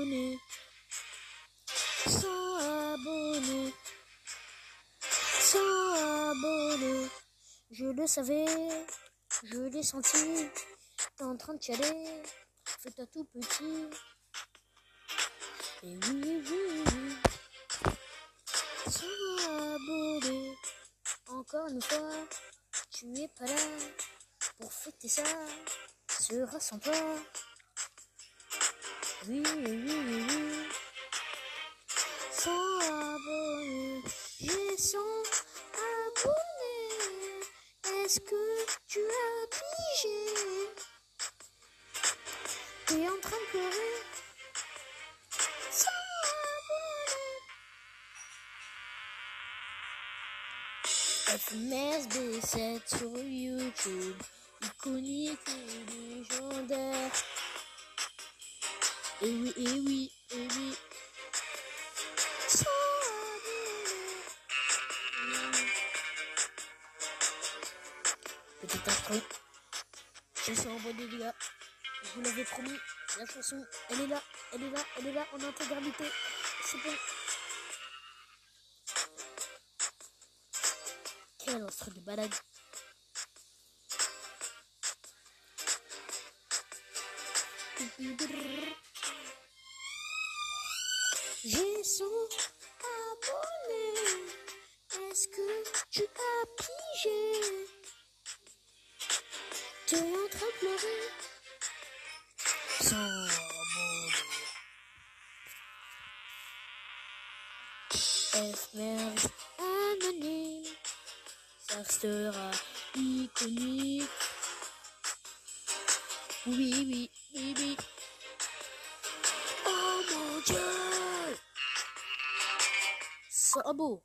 abonnés. Sans abonnés. Sans abonnés. Je le savais, je l'ai senti. T'es en train de chialer. Fais-toi tout petit. Et oui, oui, oui. Sans abonnés. Encore une fois, tu n'es pas là pour fêter ça. Sera sans toi. Sans abonné, j'ai son abonné. Est-ce que tu as pigé T'es en train de pleurer Sans abonné. FMSB7 sur YouTube, iconique et légendaire. Et oui, et oui, et oui. Sans abonné. Petit intro. Je suis abonné, les gars. Je vous l'avais promis. La chanson, elle est là, elle est là, elle est là en intégralité. C'est bon. Quel instru de balade. J'ai son abonné. Est-ce que tu as pigé? Tu es en train de pleurer Sans abonné. F-Merge anonyme, ça restera iconique. Oui, oui, oui, 十二 bụng.